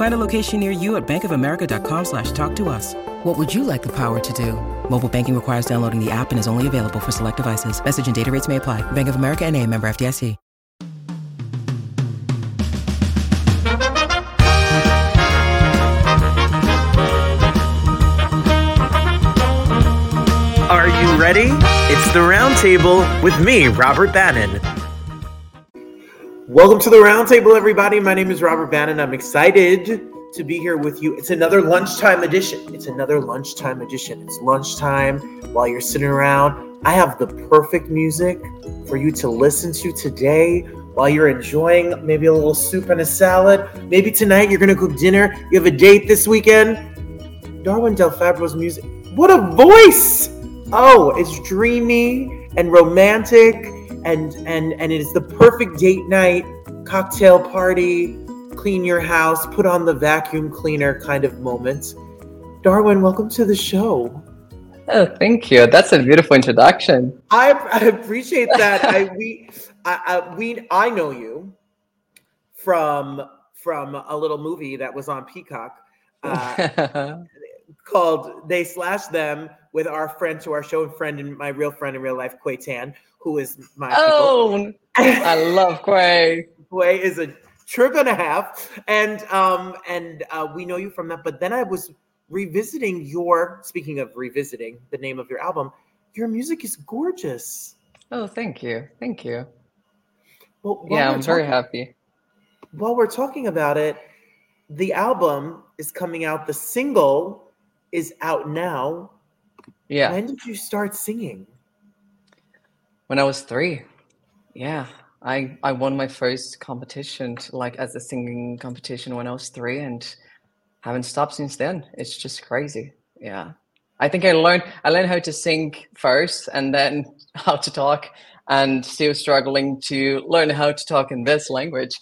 Find a location near you at bankofamerica.com slash talk to us. What would you like the power to do? Mobile banking requires downloading the app and is only available for select devices. Message and data rates may apply. Bank of America and a member FDIC. Are you ready? It's the Roundtable with me, Robert Bannon. Welcome to the Roundtable, everybody. My name is Robert Bannon. I'm excited to be here with you. It's another lunchtime edition. It's another lunchtime edition. It's lunchtime while you're sitting around. I have the perfect music for you to listen to today while you're enjoying maybe a little soup and a salad. Maybe tonight you're going to cook dinner. You have a date this weekend. Darwin Del Fabro's music. What a voice! Oh, it's dreamy and romantic and and and it is the perfect date night, cocktail party, clean your house, put on the vacuum cleaner kind of moment. Darwin, welcome to the show. Oh, thank you. That's a beautiful introduction. I, I appreciate that. I we I, I we I know you from from a little movie that was on Peacock uh, called "They Slash Them" with our friend to our show and friend and my real friend in real life, Quei Tann, who is my oh, I love Quei. Quei is a trip and a half, and um and uh, we know you from that. But then I was revisiting your. Speaking of revisiting, the name of your album, your music is gorgeous. Oh, thank you, thank you. Well, yeah, I'm very happy. While we're talking about it, the album is coming out. The single is out now. Yeah. When did you start singing? When I was three. Yeah. I, I won my first competition, like as a singing competition when I was three, and haven't stopped since then. It's just crazy. Yeah. I think I learned I learned how to sing first and then how to talk and still struggling to learn how to talk in this language.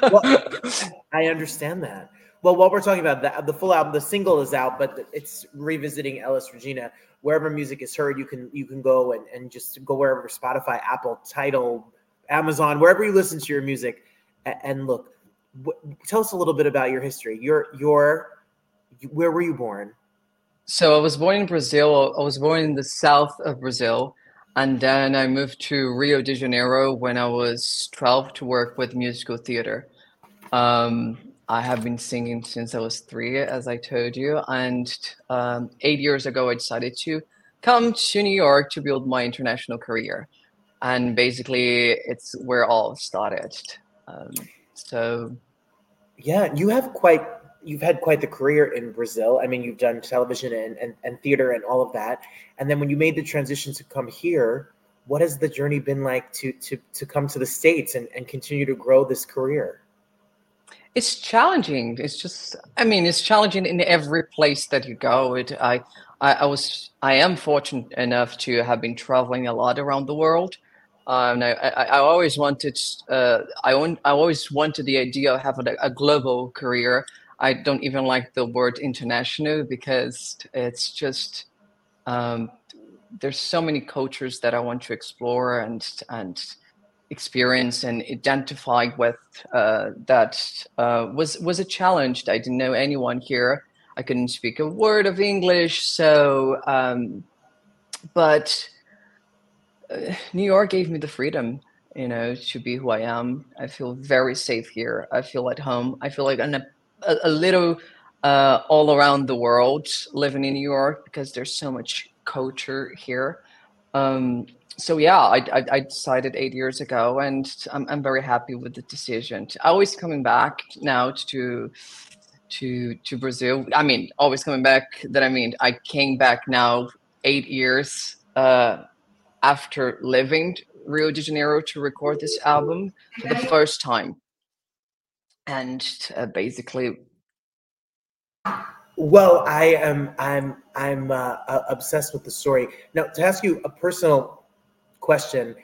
well, I understand that. Well, what we're talking about, the, the full album, the single is out, but it's revisiting Elis Regina. Wherever music is heard, you can you can go and, and just go wherever Spotify, Apple, Tidal, Amazon, wherever you listen to your music, and, and look. W- tell us a little bit about your history. Your your where were you born? So I was born in Brazil. I was born in the south of Brazil, and then I moved to Rio de Janeiro when I was 12 to work with musical theater. Um, I have been singing since I was three, as I told you. And um, eight years ago, I decided to come to New York to build my international career. And basically, it's where all started. Um, so, yeah, you have quite you've had quite the career in Brazil. I mean, you've done television and, and, and theater and all of that. And then when you made the transition to come here, what has the journey been like to to to come to the States and, and continue to grow this career? It's challenging. It's just i mean it's challenging in every place that you go. It I, I i, was i am fortunate enough to have been traveling a lot around the world. Um, I, I, I always wanted uh, I, want, I always wanted the idea of having a, a global career. I don't even like the word international because it's just um, there's so many cultures that i want to explore and and experience and identify with uh, that uh, was was a challenge. I didn't know anyone here. I couldn't speak a word of English, so um, but uh, New York gave me the freedom, you know, to be who I am. I feel very safe here. I feel at home. I feel like I'm a, a little uh, all around the world living in New York because there's so much culture here. Um, so yeah, I, I, I, decided eight years ago, and I'm, I'm very happy with the decision. Always coming back now to to to Brazil. I mean, always coming back. That I mean, I came back now eight years uh, after living Rio de Janeiro to record this album for the first time, and uh, basically Well, I am. I'm. I'm uh, uh, obsessed with the story. Now, to ask you a personal question,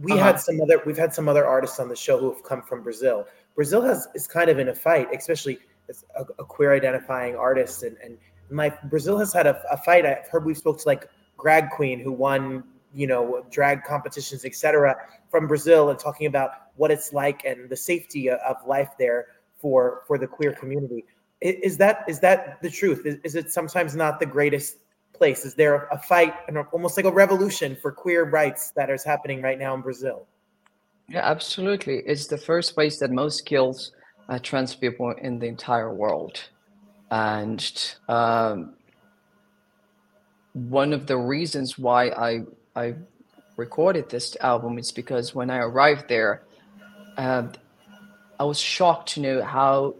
we Uh-huh. had some other. We've had some other artists on the show who have come from Brazil. Brazil has is kind of in a fight, especially as a, a queer identifying artist, and and my Brazil has had a, a fight. I've heard we spoke to like drag queen who won, you know, drag competitions, etc. from Brazil, and talking about what it's like and the safety of, of life there for for the queer community. Is that is that the truth? Is, is it sometimes not the greatest place? Is there a fight almost like a revolution for queer rights that is happening right now in Brazil? Yeah, absolutely. It's the first place that most kills uh, trans people in the entire world. And um, one of the reasons why I, I recorded this album is because when I arrived there, uh, I was shocked to know how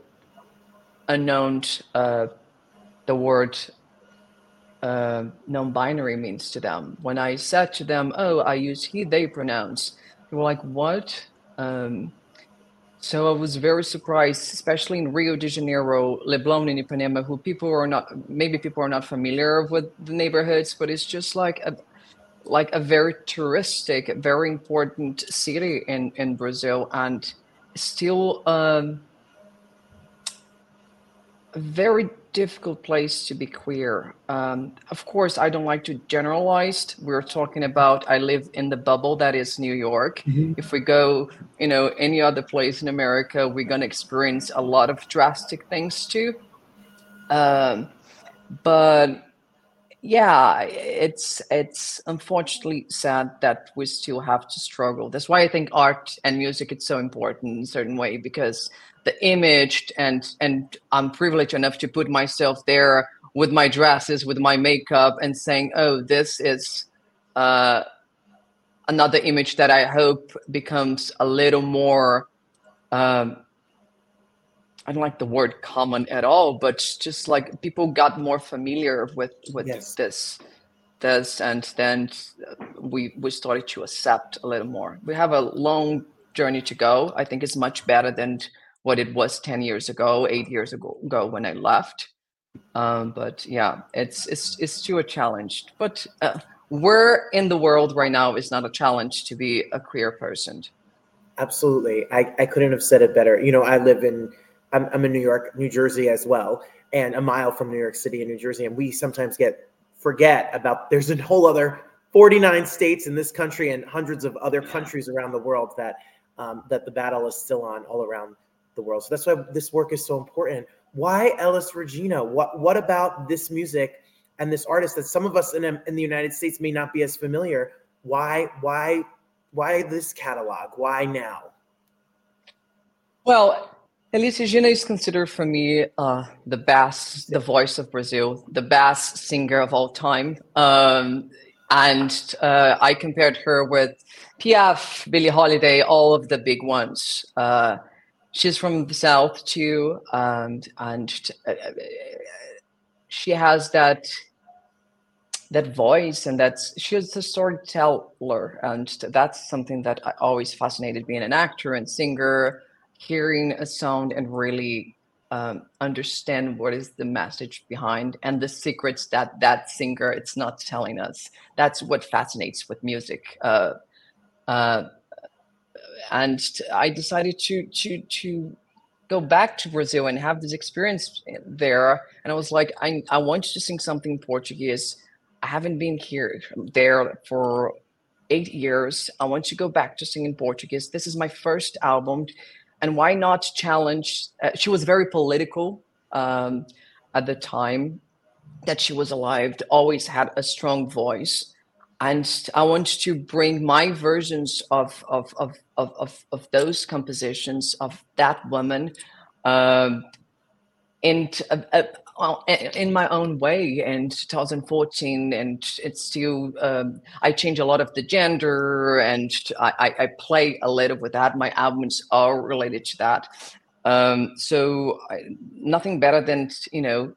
unknown uh, the word uh, non-binary means to them. When I said to them, "Oh, I use he/they pronouns," they were like, "What?" Um, so I was very surprised, especially in Rio de Janeiro, Leblon, and Ipanema, who people are not maybe people are not familiar with the neighborhoods, but it's just like a like a very touristic, very important city in in Brazil, and still um, a very difficult place to be queer. Um, of course, I don't like to generalize. We're talking about I live in the bubble that is New York. If we go, you know, any other place in America, we're gonna experience a lot of drastic things too. Um, but yeah, it's it's unfortunately sad that we still have to struggle. That's why I think art and music is so important in a certain way because the image and and I'm privileged enough to put myself there with my dresses, with my makeup, and saying, "Oh, this is uh, another image that I hope becomes a little more." Um, I don't like the word common at all, but just like people got more familiar with with Yes. this this and then we we started to accept a little more. We have a long journey to go. I think it's much better than what it was 10 years ago, 8 years ago, ago when I left. Um, but yeah, it's it's it's still a challenge. But uh, where in the world right now is not a challenge to be a queer person. Absolutely. I, I couldn't have said it better. You know, I live in, I'm, I'm in New York, New Jersey as well, and a mile from New York City and New Jersey. And we sometimes get, forget about, there's a whole other 49 states in this country and hundreds of other countries around the world that, um, that the battle is still on all around the world. So that's why this work is so important. Why Elis Regina? What, what about this music and this artist that some of us in, in the United States may not be as familiar? Why, why, why this catalog? Why now? Well, Elis Regina is considered for me uh, the best, the voice of Brazil, the best singer of all time. Um, and uh, I compared her with Piaf, Billie Holiday, all of the big ones. Uh, she's from the South too, um, and uh, she has that that voice and that's she's a storyteller and that's something that I always fascinated being an actor and singer hearing a sound and really um, understand what is the message behind and the secrets that that singer it's not telling us. That's what fascinates with music uh, uh, and i decided to to to go back to brazil and have this experience there. And i was like i, I want to sing something in portuguese. I haven't been here there for eight years. I want to go back to sing in portuguese. This is my first album. And why not challenge uh, she was very political um, at the time that she was alive always had a strong voice and i want to bring my versions of of of of, of, of those compositions of that woman um, and uh, uh, in my own way. In 2014 and it's still um, i change a lot of the gender and I, I play a little with that my albums are related to that. Um, so I, nothing better than you know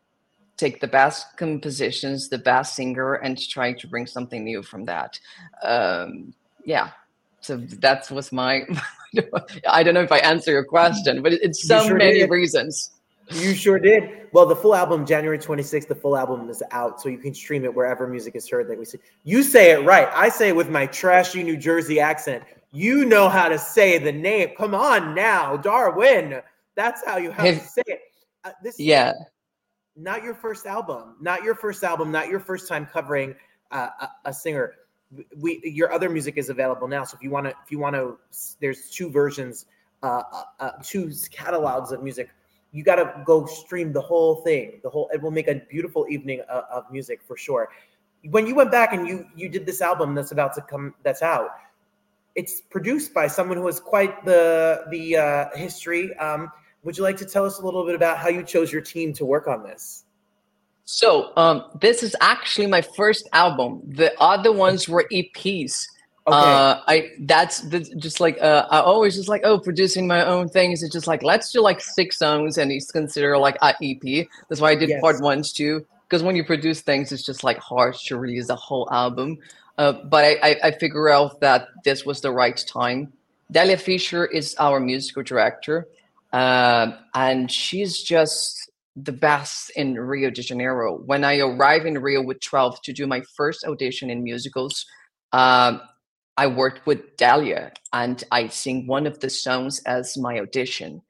take the best compositions the best singer and try to bring something new from that um, yeah so that was my i don't know if i answer your question but it's so sure many did. reasons You sure did. Well, the full album, January 26th, the full album is out, so you can stream it wherever music is heard. Like we say, you say it right. I say it with my trashy New Jersey accent. You know how to say the name. Come on now, Darwin. That's how you have to say it. Uh, this yeah. Not your first album. Not your first album. Not your first time covering uh, a, a singer. We your other music is available now. So if you want to, if you want to, there's two versions, uh, uh, uh, two catalogs of music you got to go stream the whole thing. The whole it will make a beautiful evening of, of, music for sure. When you went back and you you did this album that's about to come that's out, it's produced by someone who has quite the the uh, history. Um, would you like to tell us a little bit about how you chose your team to work on this? So um, this is actually my first album. The other ones were EPs. Okay. Uh, I that's the, just like uh, I always just like oh producing my own things. It's just like let's do like six songs and it's considered like a EP. That's why I did yes. part ones too. Because when you produce things, it's just like hard to release a whole album. Uh, but I, I, I figure out that this was the right time. Delia Fischer is our musical director, uh, and she's just the best in Rio de Janeiro. When I arrived in Rio with 12 to do my first audition in musicals, um, I worked with Delia and I sing one of the songs as my audition,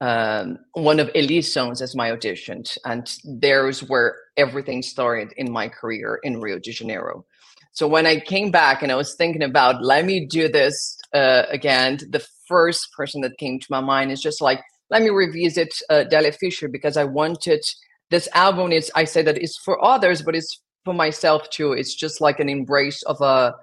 um, one of Elis' songs as my audition. And there's where everything started in my career in Rio de Janeiro. So when I came back and I was thinking about, let me do this uh, again, the first person that came to my mind is just like, let me revisit uh, Delia Fischer because I wanted this album is, I say that it's for others, but it's for myself too. It's just like an embrace of a,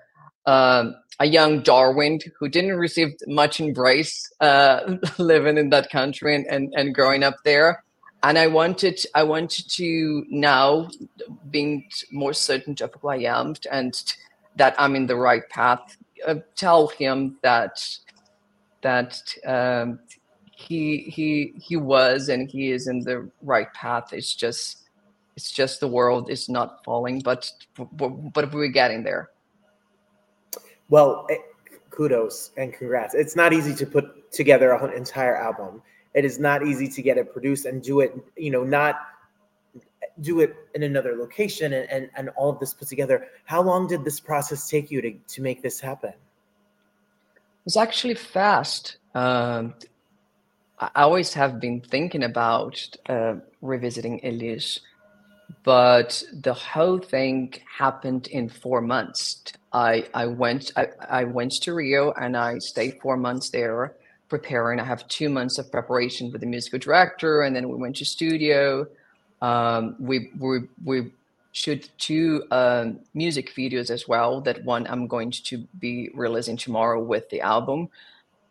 um, a young Darwin who didn't receive much embrace uh, living in that country and, and, and growing up there. And I wanted I wanted to now being more certain of who I am and that I'm in the right path. Uh, tell him that that um, he he he was and he is in the right path. It's just it's just the world is not falling, but but we're getting there. Well, eh, kudos and congrats. It's not easy to put together an entire album. It is not easy to get it produced and do it, you know, not do it in another location and, and, and all of this put together. How long did this process take you to, to make this happen? It was actually fast. Um, I always have been thinking about uh, revisiting Elis, but the whole thing happened in four months. I I went I, I went to Rio and I stayed four months there preparing. I have two months of preparation with the musical director, and then we went to studio. Um, we we we shoot two um, music videos as well. That one I'm going to be releasing tomorrow with the album.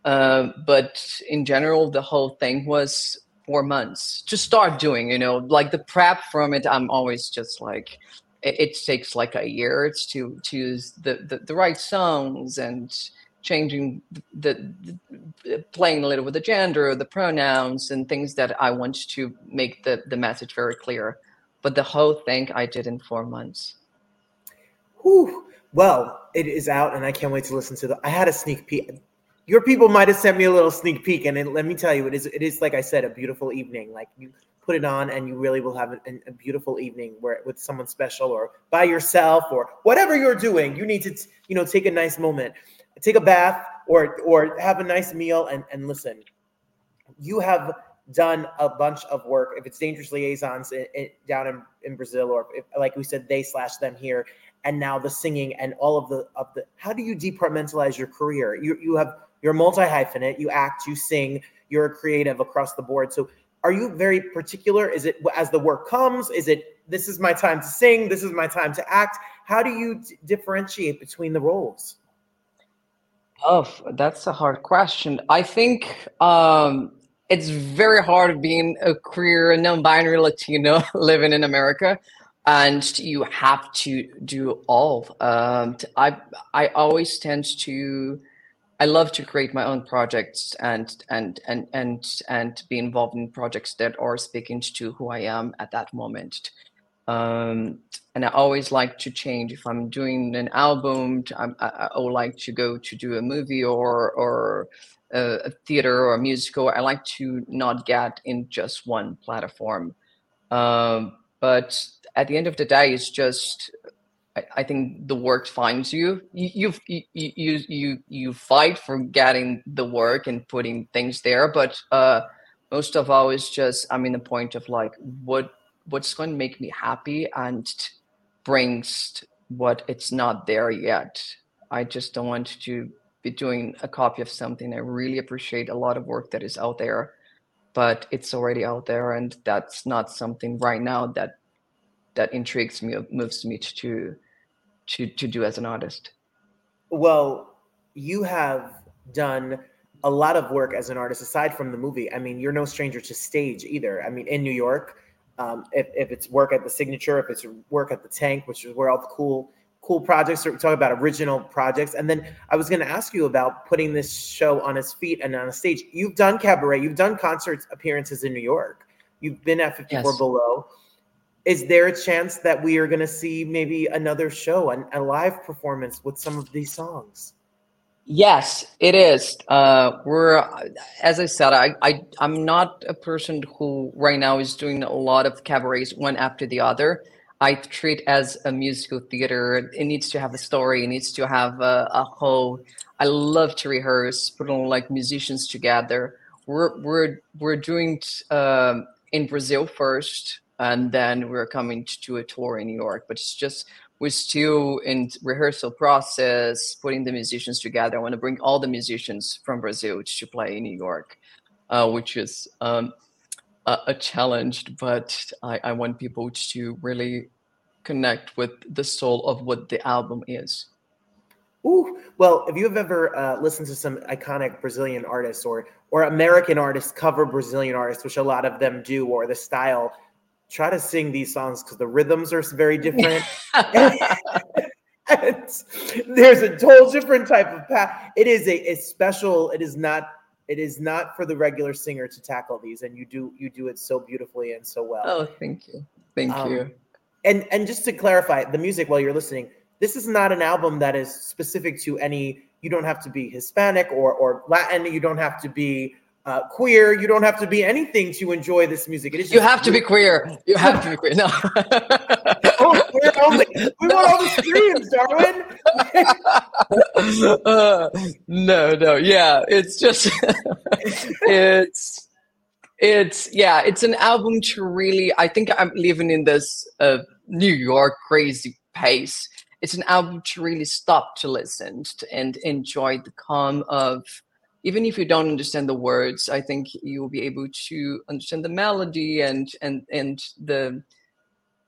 Uh, but in general, the whole thing was four months to start doing. You know, like the prep from it. I'm always just like it, it takes like a year It's to choose the, the, the right songs and changing the, the, playing a little with the gender the pronouns and things that i want to make the, the message very clear. But the whole thing i did in four months. Whew. well it is out and i can't wait to listen to the i had a sneak peek. Your people might have sent me a little sneak peek and it, let me tell you it is it is like i said a beautiful evening. Like you put it on and you really will have a, a beautiful evening where with someone special or by yourself or whatever you're doing you need to you know take a nice moment take a bath or or have a nice meal and and listen you have done a bunch of work if it's dangerous liaisons down in, in brazil or if, like we said they slash them here and now the singing and all of the of the how do you departmentalize your career you you have you're multi hyphenate you act you sing you're a creative across the board so are you very particular? Is it as the work comes? Is it this is my time to sing, this is my time to act? How do you d- differentiate between the roles? Oh, that's a hard question. I think um, it's very hard being a queer, non-binary Latino living in America, and you have to do all. Um, I I always tend to I love to create my own projects and and and and and be involved in projects that are speaking to who I am at that moment. Um, and I always like to change. If I'm doing an album, I, I, I would like to go to do a movie or or a, a theater or a musical, I like to not get in just one platform. Um, but at the end of the day, it's just I, I think the work finds you. You, you you you you fight for getting the work and putting things there, but uh, most of all is just I'm in the point of like what what's going to make me happy and brings what it's not there yet. I just don't want to be doing a copy of something. I really appreciate a lot of work that is out there, but it's already out there, and that's not something right now that that intrigues me, moves me to to to do as an artist. Well, you have done a lot of work as an artist aside from the movie. I mean, you're no stranger to stage either. I mean, in New York, um, if, if it's work at the signature, if it's work at the tank, which is where all the cool cool projects are talk about original projects. And then i was going to ask you about putting this show on its feet and on a stage. You've done cabaret you've done concert appearances in new york. You've been at 54 yes. below. Is there a chance that we are going to see maybe another show a, a live performance with some of these songs Yes, it is. Uh, we're, as I said, I, I, I'm not a person who right now is doing a lot of cabarets one after the other. I treat as a musical theater. It needs to have a story. It needs to have a, a whole. I love to rehearse, put on like musicians together. We're we're we're doing um, in Brazil first, and then we're coming to a tour in New York. But it's just we're still in rehearsal process, putting the musicians together. I want to bring all the musicians from Brazil to play in New York, uh, which is um, a, a, challenge, but I, I want people to really connect with the soul of what the album is. Ooh, well, if you have ever uh, listened to some iconic Brazilian artists or or American artists cover Brazilian artists, which a lot of them do, or the style, try to sing these songs because the rhythms are very different. there's a total different type of path. It is a, a special. It is not. It is not for the regular singer to tackle these, and you do you do it so beautifully and so well. Oh, thank you, thank um, you. And and just to clarify, the music while you're listening, this is not an album that is specific to any. You don't have to be Hispanic or or Latin. You don't have to be uh, queer. You don't have to be anything to enjoy this music. It is you have to be queer. You have to be queer. No. oh, queer only. We want all the streams, Darwin. uh, no, no. Yeah, it's just it's it's yeah, it's an album to really. I think I'm living in this uh, New York crazy pace. It's an album to really stop to listen to, and enjoy the calm of even if you don't understand the words i think you will be able to understand the melody and and and the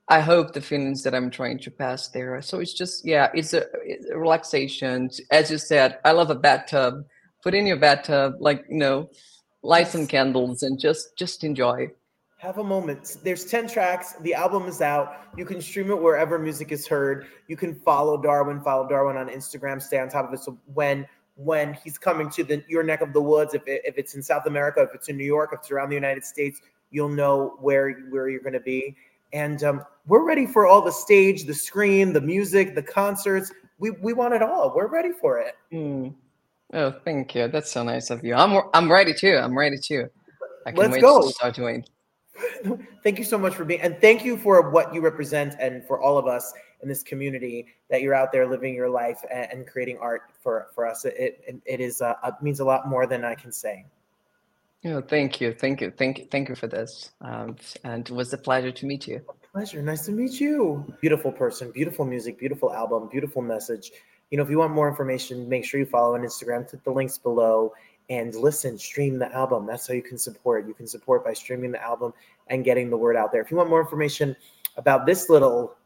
i hope the feelings that i'm trying to pass there so it's just yeah it's a, it's a relaxation as you said i love a bathtub put in your bathtub like you know light some candles and just just enjoy have a moment. There's 10 tracks. The album is out. You can stream it wherever music is heard. You can follow Darwin, follow Darwin on Instagram, stay on top of it. So when when he's coming to the your neck of the woods. If, it, if it's in South America, if it's in New York, if it's around the United States, you'll know where where you're going to be. And um, we're ready for all the stage, the screen, the music, the concerts. We we want it all. We're ready for it. Mm. Oh, thank you. That's so nice of you. I'm I'm ready too. I'm ready too. I can Let's wait go. to start doing. thank you so much for being and thank you for what you represent and for all of us in this community that you're out there living your life and, and creating art for for us. It it, it is uh, it means a lot more than I can say. Oh, thank you, thank you, thank you, thank you for this. Um, and it was a pleasure to meet you. Pleasure, nice to meet you. Beautiful person, beautiful music, beautiful album, beautiful message. You know, if you want more information, make sure you follow on Instagram. Click the links below and listen, stream the album. That's how you can support. You can support by streaming the album and getting the word out there. If you want more information about this little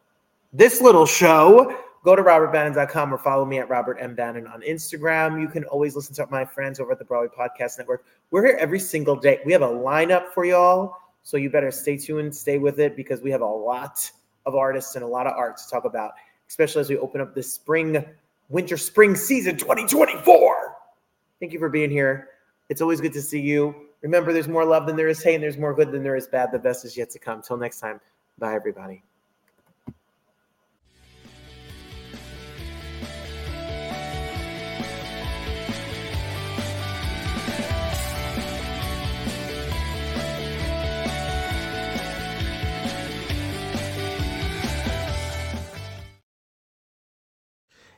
this little show, go to robertbannon.com or follow me at Robert M. Bannon on Instagram. You can always listen to my friends over at the Broadway Podcast Network. We're here every single day. We have a lineup for y'all, so you better stay tuned, stay with it, because we have a lot of artists and a lot of art to talk about, especially as we open up this spring, winter, spring season 2024. Thank you for being here. It's always good to see you. Remember, there's more love than there is hate, and there's more good than there is bad. The best is yet to come. Till next time, bye, everybody.